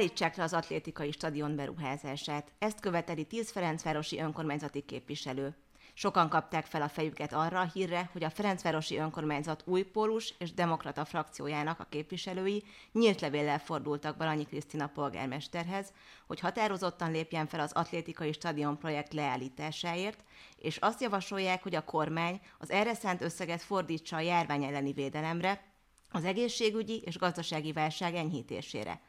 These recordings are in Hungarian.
állítsák le az atlétikai stadion beruházását. Ezt követeli 10 Ferencvárosi önkormányzati képviselő. Sokan kapták fel a fejüket arra a hírre, hogy a Ferencvárosi Önkormányzat új pólus és demokrata frakciójának a képviselői nyílt levéllel fordultak Balanyi Krisztina polgármesterhez, hogy határozottan lépjen fel az atlétikai stadion projekt leállításáért, és azt javasolják, hogy a kormány az erre szánt összeget fordítsa a járvány elleni védelemre, az egészségügyi és gazdasági válság enyhítésére.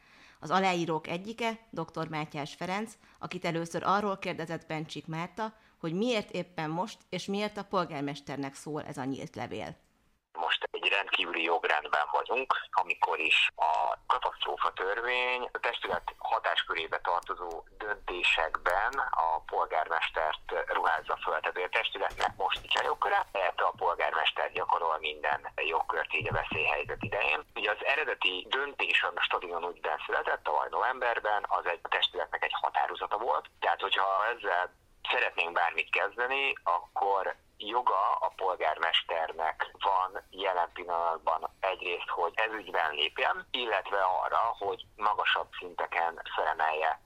Az aláírók egyike, dr. Mátyás Ferenc, akit először arról kérdezett Bencsik Márta, hogy miért éppen most, és miért a polgármesternek szól ez a nyílt levél most egy rendkívüli jogrendben vagyunk, amikor is a katasztrófa törvény a testület hatáskörébe tartozó döntésekben a polgármestert ruházza föl. Tehát a testületnek most nincs a jogköre, erre a polgármester gyakorol minden jogkört így a veszélyhelyzet idején. Ugye az eredeti döntés a stadion úgyben született tavaly novemberben, az egy a testületnek egy határozata volt. Tehát, hogyha ezzel szeretnénk bármit kezdeni, akkor joga a polgármesternek van jelen pillanatban egyrészt, hogy ez ügyben lépjen, illetve arra, hogy magasabb szinteken felemelje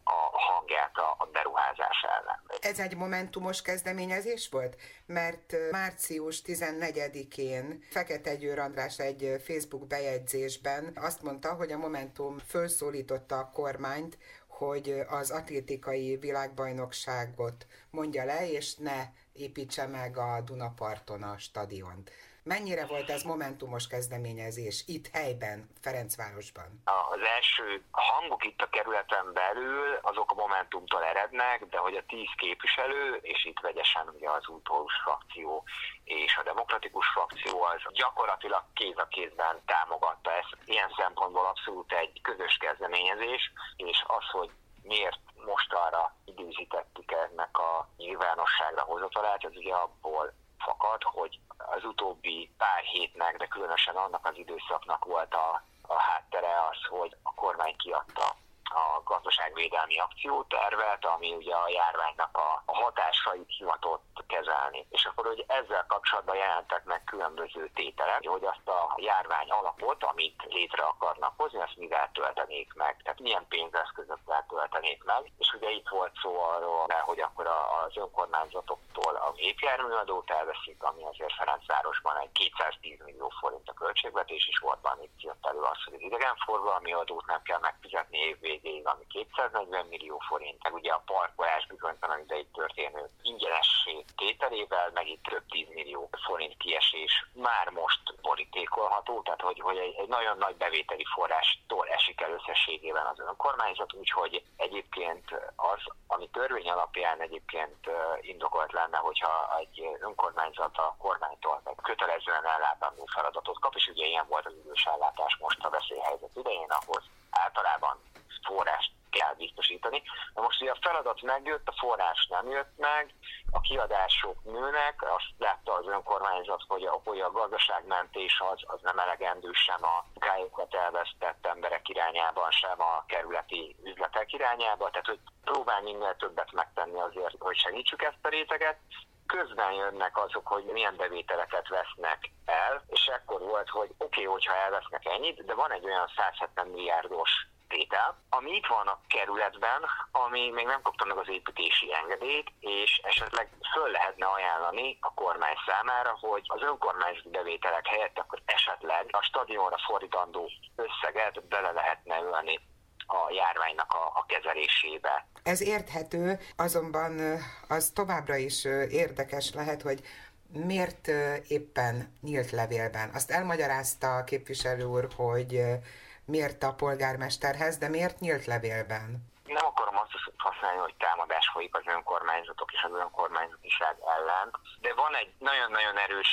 a hangját a beruházás ellen. Ez egy momentumos kezdeményezés volt? Mert március 14-én Fekete Győr András egy Facebook bejegyzésben azt mondta, hogy a Momentum felszólította a kormányt, hogy az atlétikai világbajnokságot mondja le, és ne építse meg a Dunaparton a stadiont. Mennyire volt ez momentumos kezdeményezés itt helyben, Ferencvárosban? Az első hangok itt a kerületen belül, azok a Momentumtól erednek, de hogy a tíz képviselő, és itt vegyesen ugye az útólus frakció és a demokratikus frakció, az gyakorlatilag kéz a kézben támogatta ezt. Ilyen szempontból abszolút egy közös kezdeményezés, és az, hogy miért most arra időzítettük ennek a nyilvánosságra hozatalát, az ugye abból fakad, hogy az utóbbi pár hétnek, de különösen annak az időszaknak volt a, a háttere az, hogy a kormány kiadta a gazdaságvédelmi akciótervet, ami ugye a járványnak a, a hatásait hivatott kezelni. És akkor, hogy ezzel kapcsolatban jelentek meg különböző tételek, hogy azt a járvány alapot, amit létre akarnak hozni, azt mivel töltenék meg. Tehát milyen pénzeszközökkel töltenék meg. És ugye itt volt szó arról, hogy akkor az önkormányzatoktól a gépjárműadót elveszik, ami azért Ferencvárosban egy 210 millió forint a költségvetés, és volt van itt jött elő az, hogy az idegenforgalmi adót nem kell megfizetni évvégén, végéig, ami 240 millió forint, meg ugye a parkolás bizonytalan ideig történő ingyenessé tételével, meg itt több 10 millió forint kiesés már most borítékolható, tehát hogy, hogy egy, egy nagyon nagy bevételi forrástól esik el összességében az önkormányzat, úgyhogy egyébként az, ami törvény alapján egyébként indokolt lenne, hogyha egy önkormányzat a kormánytól meg kötelezően ellátandó feladatot kap, és ugye ilyen volt az idős ellátás most a veszélyhelyzet idején, ahhoz általában forrást kell biztosítani. Na most ugye a feladat megjött, a forrás nem jött meg, a kiadások nőnek, azt látta az önkormányzat, hogy a, hogy a gazdaságmentés az, az nem elegendő sem a kájukat elvesztett emberek irányában, sem a kerületi üzletek irányába, tehát hogy próbál minél többet megtenni azért, hogy segítsük ezt a réteget, közben jönnek azok, hogy milyen bevételeket vesznek el, és ekkor volt, hogy oké, okay, hogyha elvesznek ennyit, de van egy olyan 170 milliárdos tétel, ami itt van a kerületben, ami még nem kapta meg az építési engedélyt, és esetleg föl lehetne ajánlani a kormány számára, hogy az önkormányzati bevételek helyett akkor esetleg a stadionra fordítandó összeget bele lehetne ölni a járványnak a, a kezelésébe. Ez érthető, azonban az továbbra is érdekes lehet, hogy miért éppen nyílt levélben. Azt elmagyarázta a képviselő úr, hogy miért a polgármesterhez, de miért nyílt levélben? Nem akarom azt használni, hogy támadás folyik az önkormányzatok és az önkormányzatiság ellen, de van egy nagyon-nagyon erős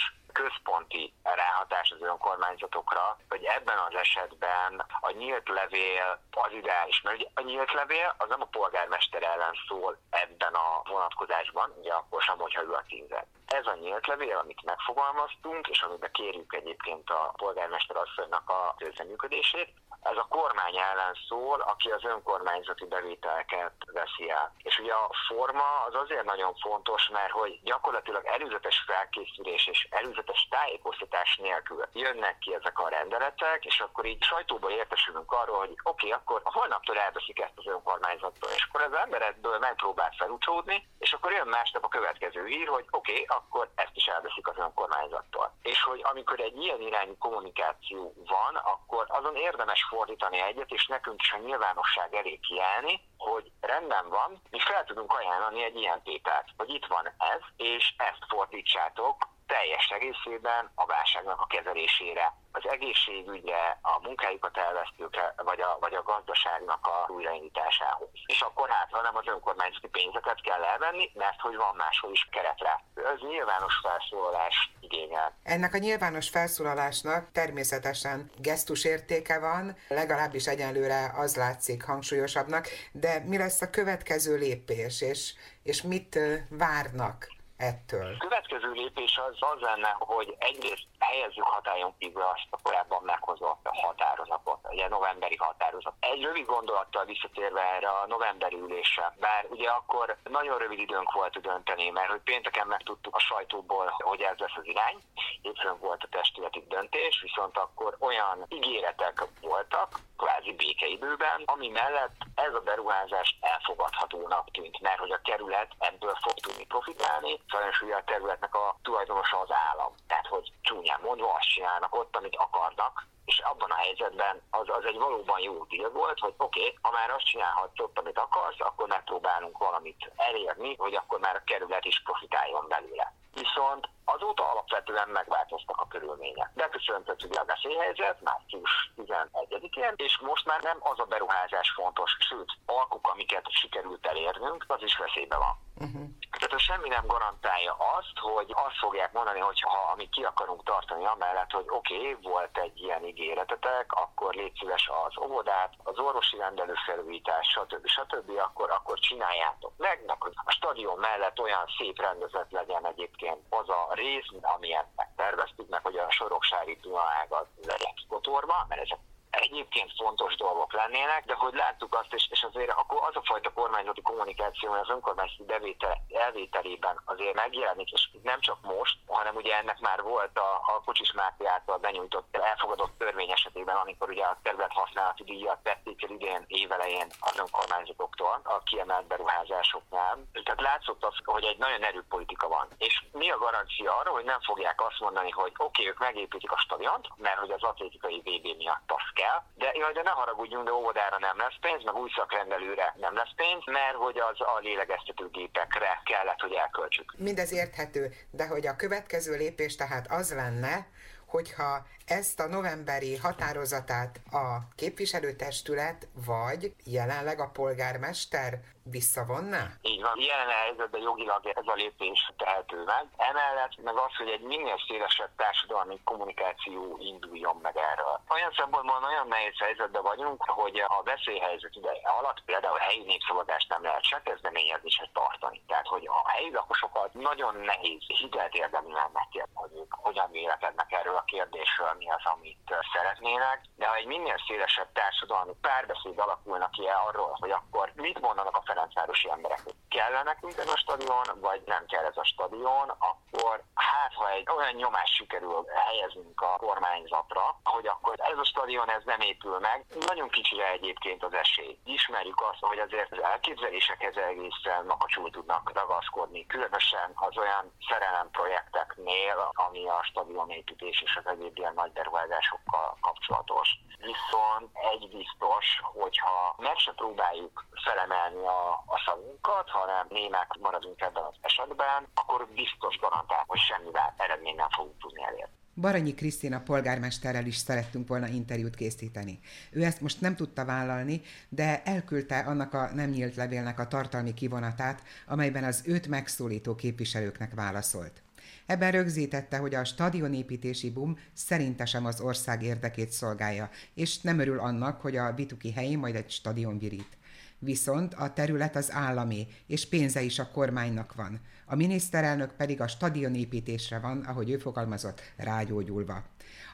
az önkormányzatokra, hogy ebben az esetben a nyílt levél az ideális, mert ugye a nyílt levél az nem a polgármester ellen szól ebben a vonatkozásban, ugye akkor sem, hogyha ő a tízet. Ez a nyílt levél, amit megfogalmaztunk, és amiben kérjük egyébként a polgármester asszonynak a közreműködését, ez a kormány ellen szól, aki az önkormányzati bevételeket veszi el. És ugye a forma az azért nagyon fontos, mert hogy gyakorlatilag előzetes felkészülés és előzetes tájékoztatás nélkül jönnek ki ezek a rendeletek, és akkor így sajtóból értesülünk arról, hogy oké, okay, akkor holnaptól elveszik ezt az önkormányzattól, és akkor az ember megpróbál felúcsódni, és akkor jön másnap a következő hír, hogy oké, okay, akkor ezt is elveszik az önkormányzattól. És hogy amikor egy ilyen irányú kommunikáció van, akkor azon érdemes fordítani egyet, és nekünk is a nyilvánosság elé kiállni, hogy rendben van, mi fel tudunk ajánlani egy ilyen tételt, hogy itt van ez, és ezt fordítsátok teljes egészében a válságnak a kezelésére, az egészségügyre, a munkájukat elvesztőkre, vagy a, vagy a gazdaságnak a újraindításához. És akkor hát, ha nem az önkormányzati pénzeket kell elvenni, mert hogy van máshol is keretre. Ez nyilvános felszólalás igényel. Ennek a nyilvános felszólalásnak természetesen gesztus értéke van, legalábbis egyenlőre az látszik hangsúlyosabbnak, de mi lesz a következő lépés, és, és mit várnak ettől? A következő lépés az az lenne, hogy egyrészt helyezzük hatályon kívül azt a korábban meghozott határozatot, ugye novemberi határozat. Egy rövid gondolattal visszatérve erre a novemberi ülésre, bár ugye akkor nagyon rövid időnk volt dönteni, mert hogy pénteken megtudtuk a sajtóból, hogy ez lesz az irány, hétfőn volt a testületi döntés, viszont akkor olyan ígéretek voltak, kvázi békeidőben, ami mellett ez a beruházás elfogadhatónak tűnt, mert hogy a kerület ebből fog tudni profitálni, sajnos ugye a területnek a tulajdonosa az állam. Tehát, hogy csúnyán mondva azt csinálnak ott, amit akarnak, és abban a helyzetben az, az egy valóban jó díl volt, hogy oké, okay, ha már azt csinálhatsz ott, amit akarsz, akkor megpróbálunk valamit elérni, hogy akkor már a kerület is profitáljon belőle. Viszont azóta alapvetően megváltoztak a körülmények. Beköszöntött ugye a veszélyhelyzet március 11-én, és most már nem az a beruházás fontos, sőt, alkuk, amiket sikerült elérnünk, az is veszélybe van. Uh-huh. Tehát semmi nem garantálja azt, hogy azt fogják mondani, hogy ha amit ki akarunk tartani amellett, hogy oké, okay, volt egy ilyen ígéretetek, akkor légy szíves az óvodát, az orvosi rendelő felújítás, stb. stb. akkor, akkor csináljátok meg, hogy a stadion mellett olyan szép rendezet legyen egyébként az a rész, amilyen megterveztük, meg hogy a soroksári Dunaágat legyen kotorba, mert ezek egyébként fontos dolgok lennének, de hogy láttuk azt, és, és azért akkor az a fajta kormányzati kommunikáció, az önkormányzati bevétel, elvételében azért megjelenik, és nem csak most, hanem ugye ennek már volt a, a Kocsis Máté által benyújtott, elfogadott törvény esetében, amikor ugye a terület használati díjat tették el idén évelején az önkormányzatoktól a kiemelt beruházásoknál. Tehát látszott az, hogy egy nagyon erőpolitika van. És mi a garancia arra, hogy nem fogják azt mondani, hogy oké, okay, ők megépítik a stadiont, mert hogy az atlétikai VB miatt az kell, de jaj, de ne haragudjunk, de óvodára nem lesz pénz, meg új szakrendelőre nem lesz pénz, mert hogy az a lélegeztetőgépekre kellett, hogy elköltsük. Mindez érthető, de hogy a következő lépés tehát az lenne, hogyha ezt a novemberi határozatát a képviselőtestület vagy jelenleg a polgármester visszavonná? Így van. Jelen helyzetben jogilag ez a lépés tehető meg. Emellett meg az, hogy egy minél szélesebb társadalmi kommunikáció induljon meg erről. Olyan szempontból nagyon nehéz helyzetben vagyunk, hogy a veszélyhelyzet ideje alatt például helyi népszavazást nem lehet se kezdeményezni, se tartani. Tehát, hogy a helyi lakosokat nagyon nehéz hitelt érdeműen megkérni, hogy ők hogyan vélekednek erről a kérdésről, mi az, amit szeretnének. De ha egy minél szélesebb társadalmi párbeszéd alakulnak ki arról, hogy akkor mit mondanak a Ferencvárosi emberek, hogy kellene nekünk ez a stadion, vagy nem kell ez a stadion, akkor hát ha egy olyan nyomás sikerül helyeznünk a kormányzatra, hogy akkor ez a stadion ez nem épül meg, nagyon kicsire egyébként az esély. Ismerjük azt, hogy azért az elképzelésekhez egészen makacsul tudnak ragaszkodni, különösen az olyan szerelem projekteknél, ami a stadionépítés és az egyéb ilyen nagy beruházásokkal kapcsolatos. Viszont egy biztos, hogyha meg se próbáljuk felemelni a, a szavunkat, hanem némek maradunk ebben az esetben, akkor biztos garantál, hogy semmivel eredmény nem fogunk tudni elérni. Baranyi Krisztina polgármesterrel is szerettünk volna interjút készíteni. Ő ezt most nem tudta vállalni, de elküldte annak a nem nyílt levélnek a tartalmi kivonatát, amelyben az őt megszólító képviselőknek válaszolt. Ebben rögzítette, hogy a stadionépítési boom szerintesem az ország érdekét szolgálja, és nem örül annak, hogy a Vituki helyén majd egy stadion virít. Viszont a terület az állami, és pénze is a kormánynak van. A miniszterelnök pedig a stadionépítésre van, ahogy ő fogalmazott, rágyógyulva.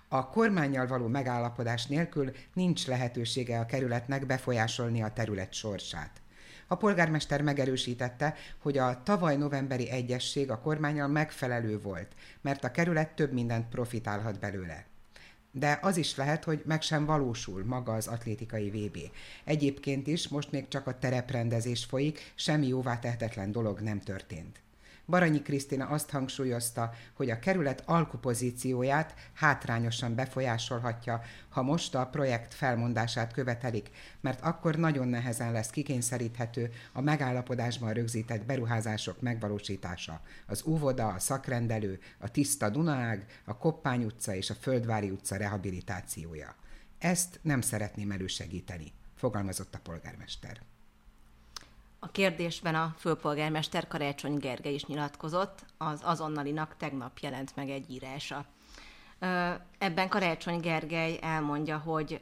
A kormányjal való megállapodás nélkül nincs lehetősége a kerületnek befolyásolni a terület sorsát. A polgármester megerősítette, hogy a tavaly novemberi egyesség a kormányal megfelelő volt, mert a kerület több mindent profitálhat belőle. De az is lehet, hogy meg sem valósul maga az atlétikai VB. Egyébként is most még csak a tereprendezés folyik, semmi jóvá tehetetlen dolog nem történt. Baranyi Krisztina azt hangsúlyozta, hogy a kerület alkupozícióját hátrányosan befolyásolhatja, ha most a projekt felmondását követelik, mert akkor nagyon nehezen lesz kikényszeríthető a megállapodásban rögzített beruházások megvalósítása. Az óvoda, a szakrendelő, a Tiszta Dunaág, a Koppány utca és a Földvári utca rehabilitációja. Ezt nem szeretném elősegíteni, fogalmazott a polgármester. A kérdésben a főpolgármester Karácsony Gergely is nyilatkozott, az azonnalinak tegnap jelent meg egy írása. Ebben Karácsony Gergely elmondja, hogy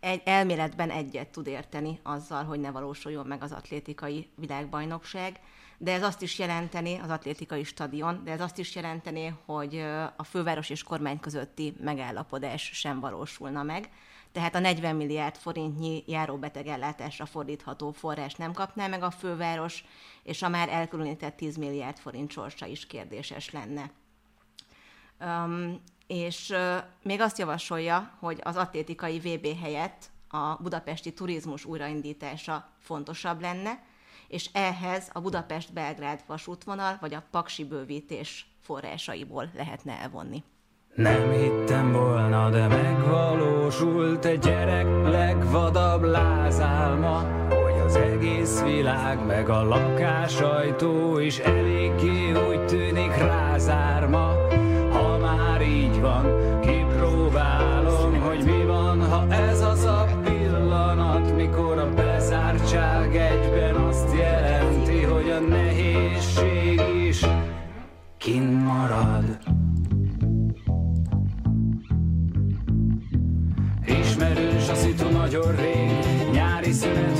egy elméletben egyet tud érteni azzal, hogy ne valósuljon meg az atlétikai világbajnokság, de ez azt is jelenteni, az atlétikai stadion, de ez azt is jelenteni, hogy a főváros és kormány közötti megállapodás sem valósulna meg tehát a 40 milliárd forintnyi járóbetegellátásra fordítható forrás nem kapná meg a főváros, és a már elkülönített 10 milliárd forint sorsa is kérdéses lenne. Um, és uh, még azt javasolja, hogy az atlétikai VB helyett a budapesti turizmus újraindítása fontosabb lenne, és ehhez a Budapest-Belgrád vasútvonal vagy a Paksi bővítés forrásaiból lehetne elvonni. Nem hittem volna, de megvalósult egy gyerek legvadabb lázálma, hogy az egész világ meg a lakásajtó is eléggé úgy tűnik rázárma.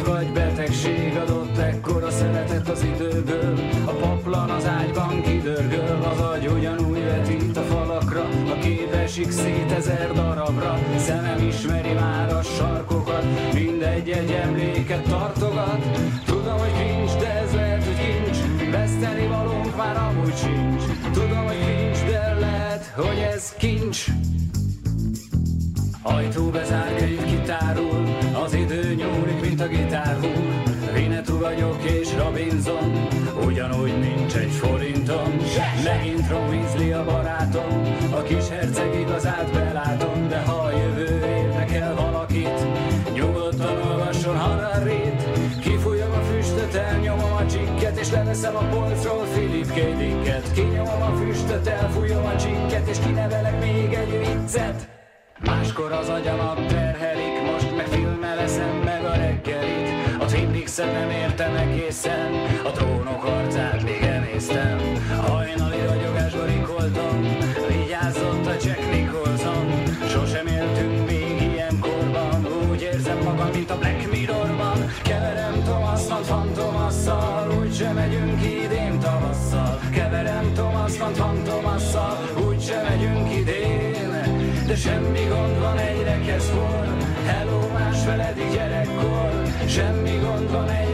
Vagy betegség adott Ajtó bezár, könyv kitárul, az idő nyúlik, mint a gitárhúr. Vinetú vagyok és Robinson, ugyanúgy nincs egy forintom. Megint Ron a barátom, a kis herceg igazát belátom, de ha a jövő érdekel valakit, nyugodtan olvasson Hararrit. Kifújom a füstöt, elnyomom a csikket, és leveszem a polcról Philip K. Dicket. Kinyomom a füstöt, elfújom a csikket, és kinevelek még egy viccet. Máskor az agyamat terhelik, most meg filmmel meg a reggelit. A Twin Peaks-et nem értem egészen, a trónok harcát még emésztem. Hajnali ragyogásba rikoltam, vigyázott a Jack Nicholson. Sosem éltünk még ilyen korban, úgy érzem magam, mint a Black Mirrorban. Keverem Thomas-Van Fantomasszal, úgy sem megyünk idén tavasszal. Keverem Thomas-Van Fantomasszal, de semmi gond van, egyre kezd Hello, más feledik gyerekkor. Semmi gond van, egyre